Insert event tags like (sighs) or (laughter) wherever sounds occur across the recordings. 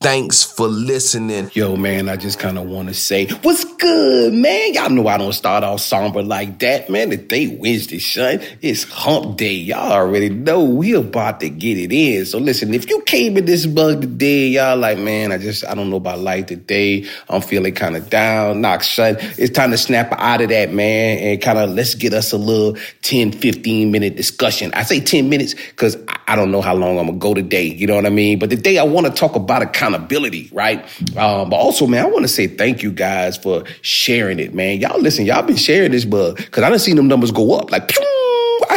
Thanks for listening. Yo, man, I just kind of want to say, what's good, man? Y'all know I don't start off somber like that, man. The day Wednesday, son. It's hump day. Y'all already know we about to get it in. So listen, if you came in this bug today, y'all like, man, I just, I don't know about life today. I'm feeling kind of down, knock son. It's time to snap out of that, man, and kind of let's get us a little 10, 15 minute discussion. I say 10 minutes because I don't know how long I'm going to go today. You know what I mean? But today I want to talk about a accountability, right? Um, but also, man, I want to say thank you guys for sharing it, man. Y'all listen, y'all been sharing this, but because I done seen them numbers go up, like. Pew!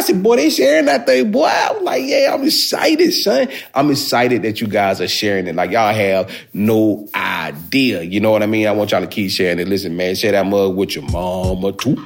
Said, boy, they sharing that thing, boy. I'm like, yeah, I'm excited, son. I'm excited that you guys are sharing it. Like y'all have no idea. You know what I mean? I want y'all to keep sharing it. Listen, man, share that mug with your mama too,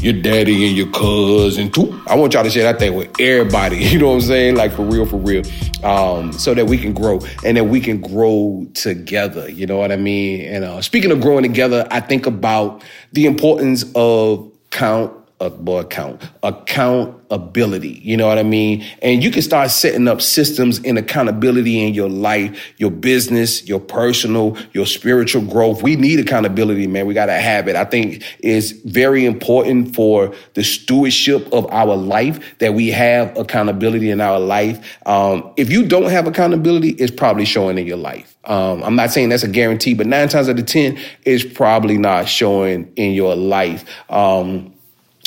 your daddy and your cousin too. I want y'all to share that thing with everybody. (laughs) You know what I'm saying? Like for real, for real. Um, so that we can grow and that we can grow together. You know what I mean? And uh, speaking of growing together, I think about the importance of count account accountability you know what i mean? And you can start setting up systems and accountability in your life your business your personal your spiritual growth. We need accountability man. We got to have it. I think it's very important for the stewardship of our life that we have accountability in our life. Um, if you don't have accountability it's probably showing in your life. Um, I'm not saying that's a guarantee, but nine times out of ten, it's probably not showing in your life. Um,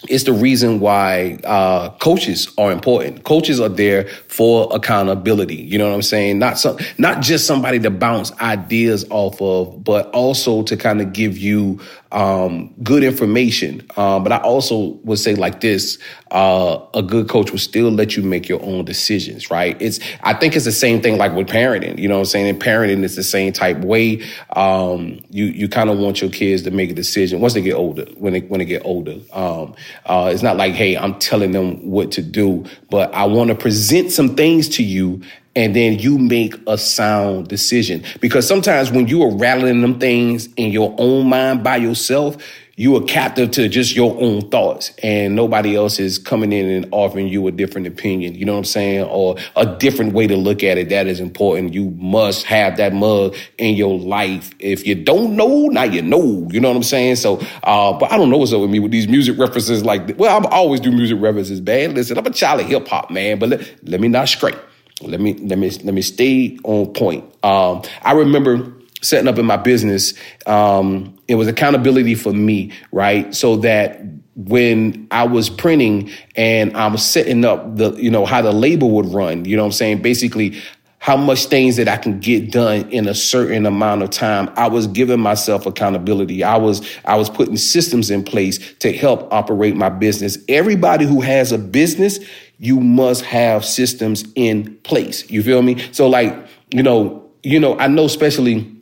it's the reason why uh, coaches are important. Coaches are there for accountability. You know what I'm saying? Not some, not just somebody to bounce ideas off of, but also to kind of give you um, good information. Um, but I also would say like this: uh, a good coach will still let you make your own decisions. Right? It's I think it's the same thing like with parenting. You know what I'm saying? In parenting, it's the same type way. Um, you you kind of want your kids to make a decision once they get older. When they when they get older, um, uh, it's not like hey, I'm telling them what to do, but I want to present some things to you and then you make a sound decision. Because sometimes when you are rattling them things in your own mind by yourself, you are captive to just your own thoughts and nobody else is coming in and offering you a different opinion. You know what I'm saying? Or a different way to look at it. That is important. You must have that mug in your life. If you don't know, now you know. You know what I'm saying? So, uh, but I don't know what's up with me with these music references like, well, I'm always do music references, man. Listen, I'm a child of hip hop, man, but let, let me not stray. Let me let me let me stay on point. Um, I remember setting up in my business. Um, it was accountability for me, right? So that when I was printing and I was setting up the, you know, how the label would run, you know what I'm saying? Basically, how much things that I can get done in a certain amount of time. I was giving myself accountability. I was I was putting systems in place to help operate my business. Everybody who has a business, you must have systems in place. You feel me? So like, you know, you know, I know especially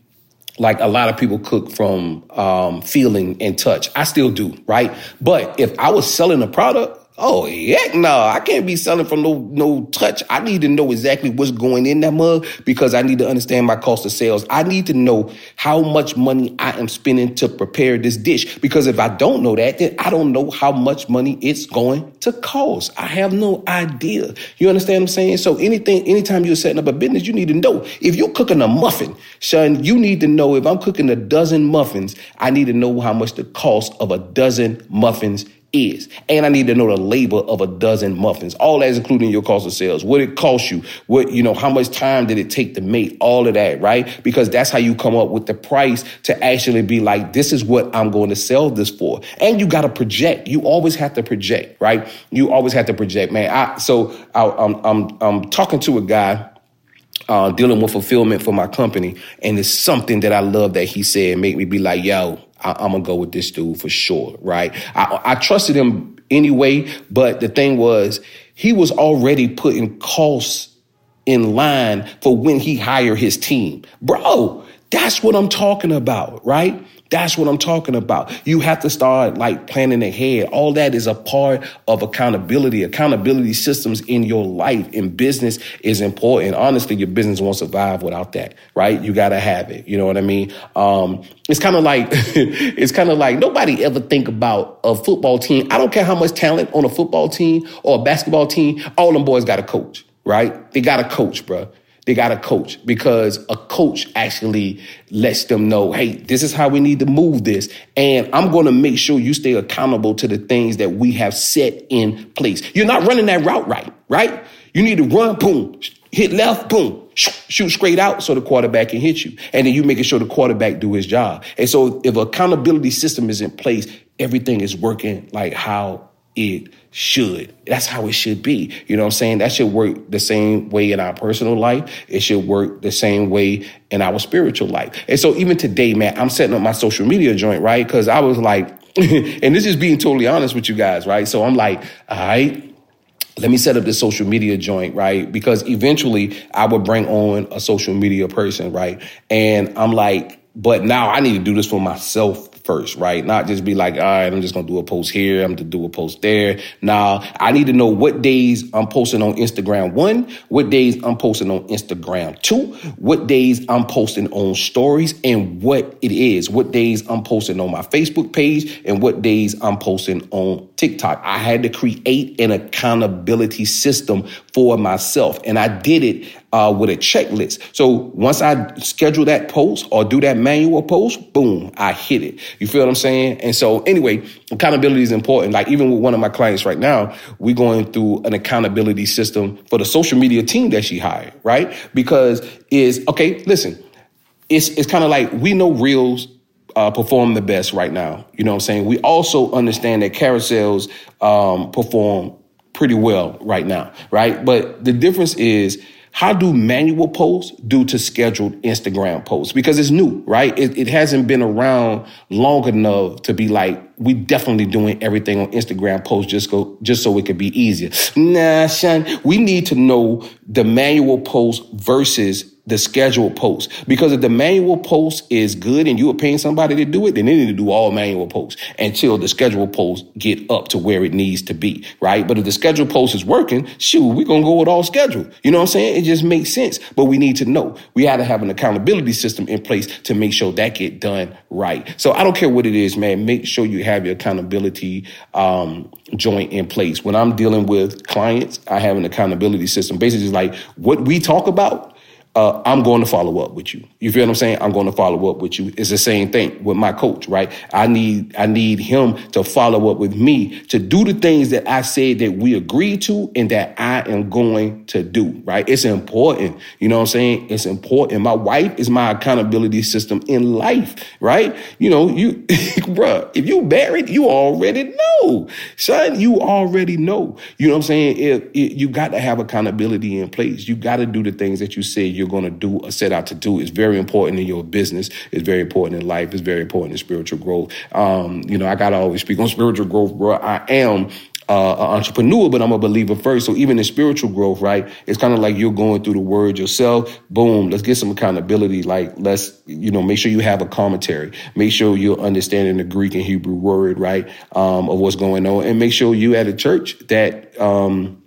like a lot of people cook from um, feeling and touch. I still do, right? But if I was selling a product, Oh heck no! I can't be selling from no no touch. I need to know exactly what's going in that mug because I need to understand my cost of sales. I need to know how much money I am spending to prepare this dish because if I don't know that, then I don't know how much money it's going to cost. I have no idea. You understand what I'm saying? So anything, anytime you're setting up a business, you need to know if you're cooking a muffin, son. You need to know if I'm cooking a dozen muffins. I need to know how much the cost of a dozen muffins is. And I need to know the labor of a dozen muffins. All that is including your cost of sales. What it costs you. What, you know, how much time did it take to make all of that, right? Because that's how you come up with the price to actually be like, this is what I'm going to sell this for. And you got to project. You always have to project, right? You always have to project, man. I, so I, I'm, I'm, I'm talking to a guy uh, dealing with fulfillment for my company. And it's something that I love that he said make me be like, yo, I, am gonna go with this dude for sure, right? I, I trusted him anyway, but the thing was, he was already putting costs in line for when he hired his team. Bro, That's what I'm talking about, right? That's what I'm talking about. You have to start like planning ahead. All that is a part of accountability. Accountability systems in your life in business is important. Honestly, your business won't survive without that, right? You got to have it. You know what I mean? Um, it's kind of like, (laughs) it's kind of like nobody ever think about a football team. I don't care how much talent on a football team or a basketball team. All them boys got a coach, right? They got a coach, bro they got a coach because a coach actually lets them know, hey, this is how we need to move this. And I'm going to make sure you stay accountable to the things that we have set in place. You're not running that route right, right? You need to run, boom, hit left, boom, shoot straight out so the quarterback can hit you. And then you making sure the quarterback do his job. And so if accountability system is in place, everything is working like how it should. That's how it should be. You know what I'm saying? That should work the same way in our personal life. It should work the same way in our spiritual life. And so even today, man, I'm setting up my social media joint, right? Cause I was like, (laughs) and this is being totally honest with you guys, right? So I'm like, all right, let me set up this social media joint, right? Because eventually I would bring on a social media person, right? And I'm like, but now I need to do this for myself first, right? Not just be like, all right, I'm just gonna do a post here, I'm gonna do a post there. Now, I need to know what days I'm posting on Instagram one, what days I'm posting on Instagram two, what days I'm posting on stories, and what it is, what days I'm posting on my Facebook page, and what days I'm posting on TikTok. I had to create an accountability system for myself, and I did it uh, with a checklist. So once I schedule that post or do that manual post, boom, I hit it. You feel what I'm saying? And so anyway, accountability is important. Like even with one of my clients right now, we're going through an accountability system for the social media team that she hired, right? Because is okay, listen, it's it's kind of like we know reels uh, perform the best right now. You know what I'm saying? We also understand that carousels um, perform pretty well right now, right? But the difference is how do manual posts do to scheduled Instagram posts? Because it's new, right? It, it, hasn't been around long enough to be like, we definitely doing everything on Instagram posts just go, just so it could be easier. Nah, son, we need to know the manual post versus the scheduled post. Because if the manual post is good and you are paying somebody to do it, then they need to do all manual posts until the scheduled post get up to where it needs to be, right? But if the scheduled post is working, shoot, we're to go with all schedule. You know what I'm saying? It just makes sense. But we need to know. We had to have an accountability system in place to make sure that get done right. So I don't care what it is, man. Make sure you have your accountability um, joint in place. When I'm dealing with clients, I have an accountability system. Basically, it's like what we talk about uh, I'm going to follow up with you. You feel what I'm saying? I'm going to follow up with you. It's the same thing with my coach, right? I need, I need him to follow up with me to do the things that I said that we agreed to and that I am going to do, right? It's important. You know what I'm saying? It's important. My wife is my accountability system in life, right? You know, you, (laughs) bruh, if you married, you already know, son, you already know. You know what I'm saying? If, if you got to have accountability in place. You got to do the things that you said you you're going to do or set out to do is very important in your business. It's very important in life. It's very important in spiritual growth. Um, you know, I got to always speak on spiritual growth, bro. I am uh, an entrepreneur, but I'm a believer first. So even in spiritual growth, right? It's kind of like you're going through the word yourself. Boom. Let's get some accountability. Like let's, you know, make sure you have a commentary. Make sure you're understanding the Greek and Hebrew word, right? Um, of what's going on and make sure you at a church that, um,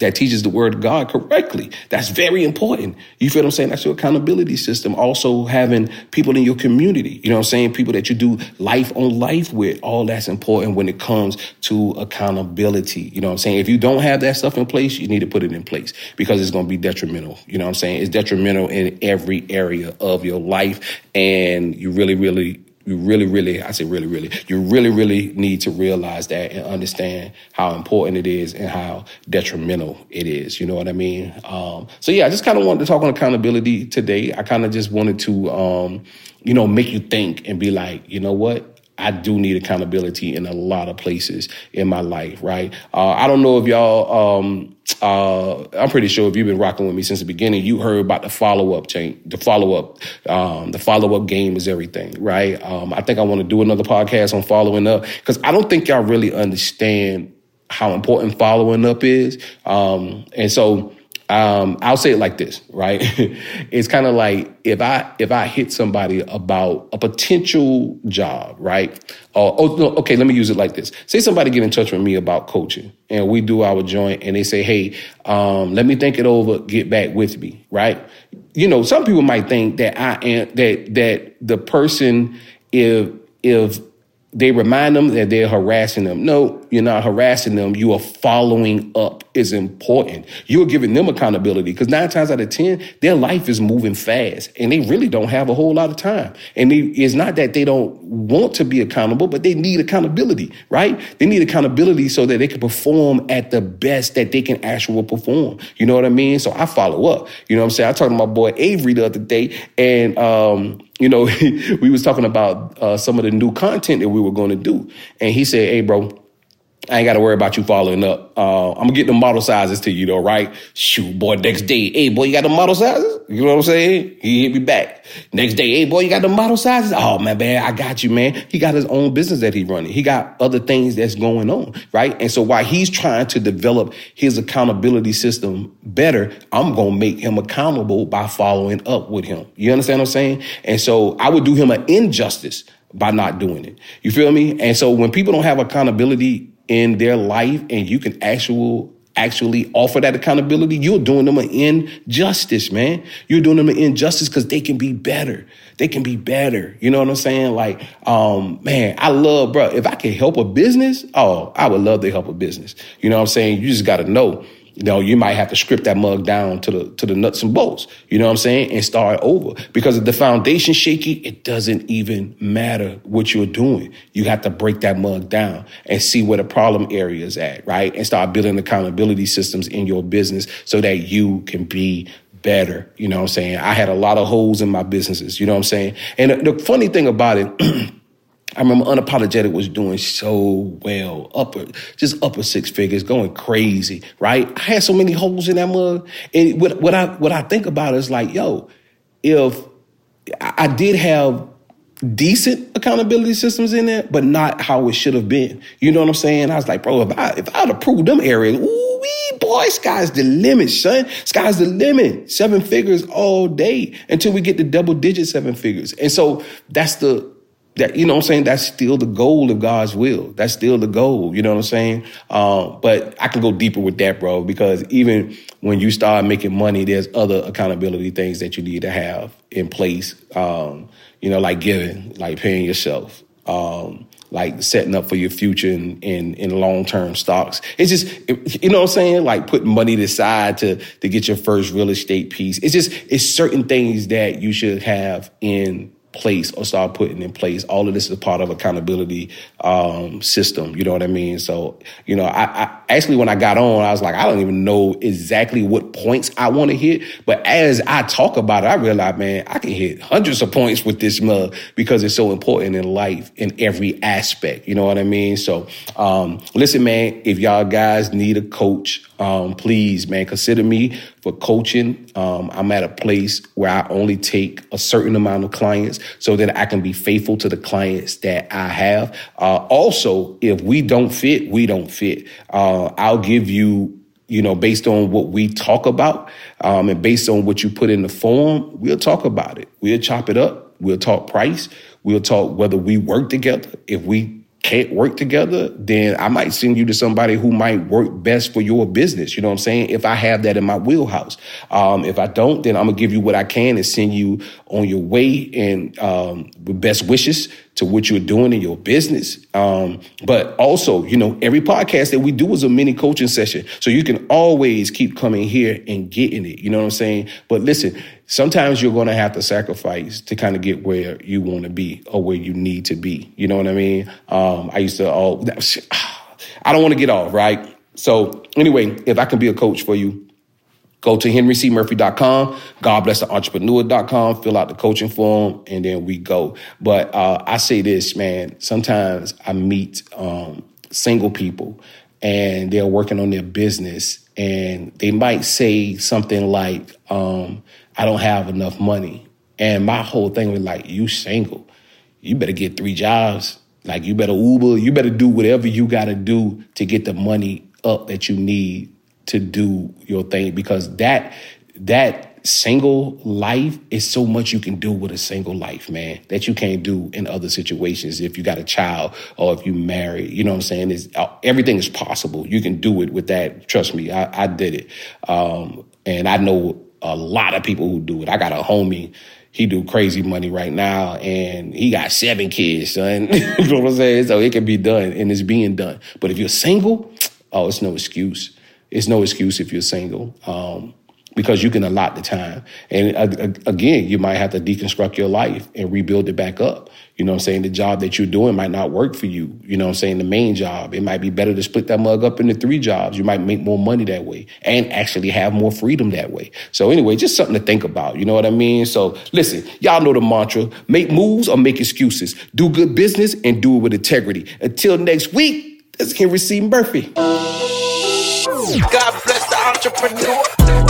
that teaches the word of God correctly. That's very important. You feel what I'm saying? That's your accountability system. Also having people in your community, you know what I'm saying? People that you do life on life with. All that's important when it comes to accountability. You know what I'm saying? If you don't have that stuff in place, you need to put it in place because it's going to be detrimental. You know what I'm saying? It's detrimental in every area of your life. And you really, really you really, really, I say really, really, you really, really need to realize that and understand how important it is and how detrimental it is. You know what I mean? Um, so yeah, I just kind of wanted to talk on accountability today. I kind of just wanted to, um, you know, make you think and be like, you know what? I do need accountability in a lot of places in my life, right? Uh, I don't know if y'all, um, uh, I'm pretty sure if you've been rocking with me since the beginning, you heard about the follow up chain, the follow up, um, the follow up game is everything, right? Um, I think I want to do another podcast on following up because I don't think y'all really understand how important following up is. Um, and so, Um, I'll say it like this, right? (laughs) it's kind of like if I if I hit somebody about a potential job, right? Oh no, okay, let me use it like this. Say somebody get in touch with me about coaching, and we do our joint, and they say, "Hey, um, let me think it over, get back with me," right? You know, some people might think that I am that that the person if if they remind them that they're harassing them. No, you're not harassing them. You are following up is important. You're giving them accountability because nine times out of 10, their life is moving fast and they really don't have a whole lot of time. And they, it's not that they don't want to be accountable, but they need accountability, right? They need accountability so that they can perform at the best that they can actually perform. You know what I mean? So I follow up. You know what I'm saying? I talked to my boy Avery the other day and, um, you know, (laughs) we was talking about uh, some of the new content that we were going to do. And he said, hey, bro, I ain't got to worry about you following up. Uh, I'm gonna get the model sizes to you though, right? Shoot, boy, next day, hey, boy, you got the model sizes? You know what I'm saying? He hit me back. Next day, hey, boy, you got the model sizes? Oh, man, man, I got you, man. He got his own business that he running. He got other things that's going on, right? And so while he's trying to develop his accountability system better, I'm gonna make him accountable by following up with him. You understand what I'm saying? And so I would do him an injustice by not doing it. You feel me? And so when people don't have accountability in their life and you can actual actually offer that accountability, you're doing them an injustice, man. You're doing them an injustice because they can be better. They can be better. You know what I'm saying? Like, um, man, I love, bro. If I can help a business, oh, I would love to help a business. You know what I'm saying? You just got to know you know, you might have to script that mug down to the to the nuts and bolts. You know what I'm saying? And start over. Because if the foundation shaky, it doesn't even matter what you're doing. You have to break that mug down and see where the problem area is at, right? And start building accountability systems in your business so that you can be better. You know what I'm saying? I had a lot of holes in my businesses. You know what I'm saying? And the funny thing about it. (clears throat) I remember Unapologetic was doing so well, upper, just upper six figures, going crazy, right? I had so many holes in that mug. And what, what I what I think about is like, yo, if I did have decent accountability systems in there, but not how it should have been. You know what I'm saying? I was like, bro, if I if I'd approved them areas, ooh wee, boy, sky's the limit, son. Sky's the limit. Seven figures all day until we get to double digit seven figures. And so that's the that you know what I'm saying that's still the goal of God's will. That's still the goal. You know what I'm saying? Um, but I can go deeper with that, bro, because even when you start making money, there's other accountability things that you need to have in place. Um, you know, like giving, like paying yourself, um, like setting up for your future in in, in long term stocks. It's just you know what I'm saying, like putting money aside to to get your first real estate piece. It's just it's certain things that you should have in place or start putting in place. All of this is part of accountability um, system. You know what I mean? So, you know, I, I, actually when I got on, I was like, I don't even know exactly what points I want to hit. But as I talk about it, I realize, man, I can hit hundreds of points with this mug because it's so important in life in every aspect. You know what I mean? So, um, listen, man, if y'all guys need a coach, um, please, man, consider me for coaching. Um, I'm at a place where I only take a certain amount of clients so that I can be faithful to the clients that I have. Uh, also, if we don't fit, we don't fit. Uh, I'll give you you know, based on what we talk about um, and based on what you put in the form, we'll talk about it. We'll chop it up. We'll talk price. We'll talk whether we work together. If we can't work together, then I might send you to somebody who might work best for your business. You know what I'm saying? If I have that in my wheelhouse. Um, if I don't, then I'm gonna give you what I can and send you on your way and um, best wishes to what you're doing in your business. Um, but also, you know, every podcast that we do is a mini coaching session. So you can always keep coming here and getting it. You know what I'm saying? But listen, sometimes you're going to have to sacrifice to kind of get where you want to be or where you need to be. You know what I mean? Um, I used to, oh, (sighs) I don't want to get off, right? So anyway, if I can be a coach for you, Go to henrycmurphy.com, God bless the entrepreneur.com, fill out the coaching form, and then we go. But uh, I say this, man, sometimes I meet um, single people and they're working on their business and they might say something like, um, I don't have enough money. And my whole thing was like, you single. You better get three jobs. Like you better Uber, you better do whatever you gotta do to get the money up that you need to do your thing because that that single life is so much you can do with a single life, man, that you can't do in other situations. If you got a child or if you married, you know what I'm saying? Is uh, everything is possible. You can do it with that. Trust me, I, I did it, um, and I know a lot of people who do it. I got a homie. He do crazy money right now, and he got seven kids, son. (laughs) you know what I'm saying? So it can be done, and it's being done. But if you're single, oh, it's no excuse. It's no excuse if you're single. Um, because you can allot the time. And again, you might have to deconstruct your life and rebuild it back up. You know what I'm saying? The job that you're doing might not work for you. You know what I'm saying? The main job. It might be better to split that mug up into three jobs. You might make more money that way and actually have more freedom that way. So anyway, just something to think about. You know what I mean? So listen, y'all know the mantra. Make moves or make excuses. Do good business and do it with integrity. Until next week, this is Henry C. Murphy. God bless the entrepreneur.